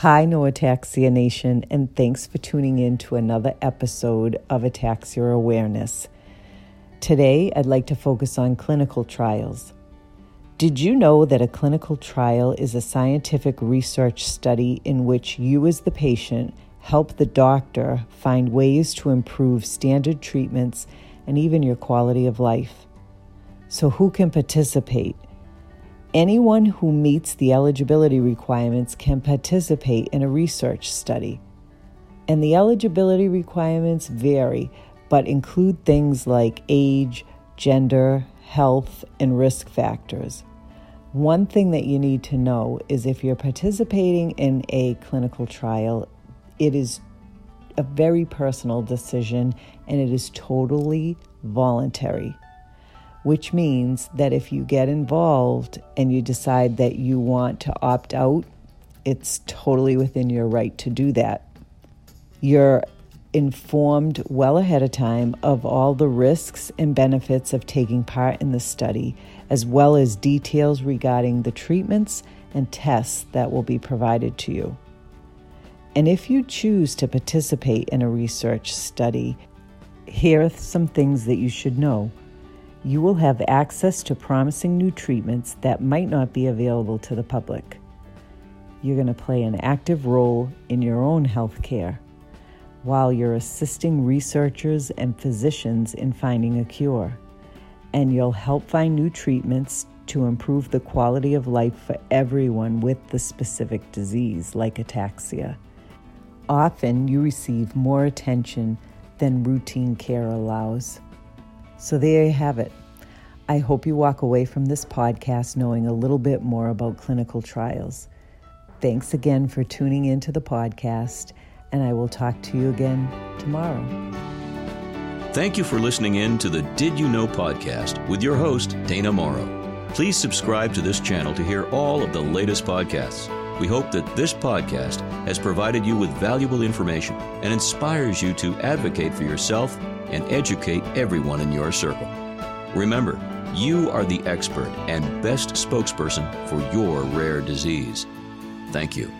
Hi, No Ataxia Nation, and thanks for tuning in to another episode of Ataxia Awareness. Today, I'd like to focus on clinical trials. Did you know that a clinical trial is a scientific research study in which you, as the patient, help the doctor find ways to improve standard treatments and even your quality of life? So, who can participate? Anyone who meets the eligibility requirements can participate in a research study. And the eligibility requirements vary, but include things like age, gender, health, and risk factors. One thing that you need to know is if you're participating in a clinical trial, it is a very personal decision and it is totally voluntary which means that if you get involved and you decide that you want to opt out, it's totally within your right to do that. You're informed well ahead of time of all the risks and benefits of taking part in the study, as well as details regarding the treatments and tests that will be provided to you. And if you choose to participate in a research study, here are some things that you should know you will have access to promising new treatments that might not be available to the public. You're going to play an active role in your own health care while you're assisting researchers and physicians in finding a cure. And you'll help find new treatments to improve the quality of life for everyone with the specific disease, like ataxia. Often, you receive more attention than routine care allows. So there you have it. I hope you walk away from this podcast knowing a little bit more about clinical trials. Thanks again for tuning into the podcast, and I will talk to you again tomorrow. Thank you for listening in to the Did You Know podcast with your host, Dana Morrow. Please subscribe to this channel to hear all of the latest podcasts. We hope that this podcast has provided you with valuable information and inspires you to advocate for yourself and educate everyone in your circle. Remember, you are the expert and best spokesperson for your rare disease. Thank you.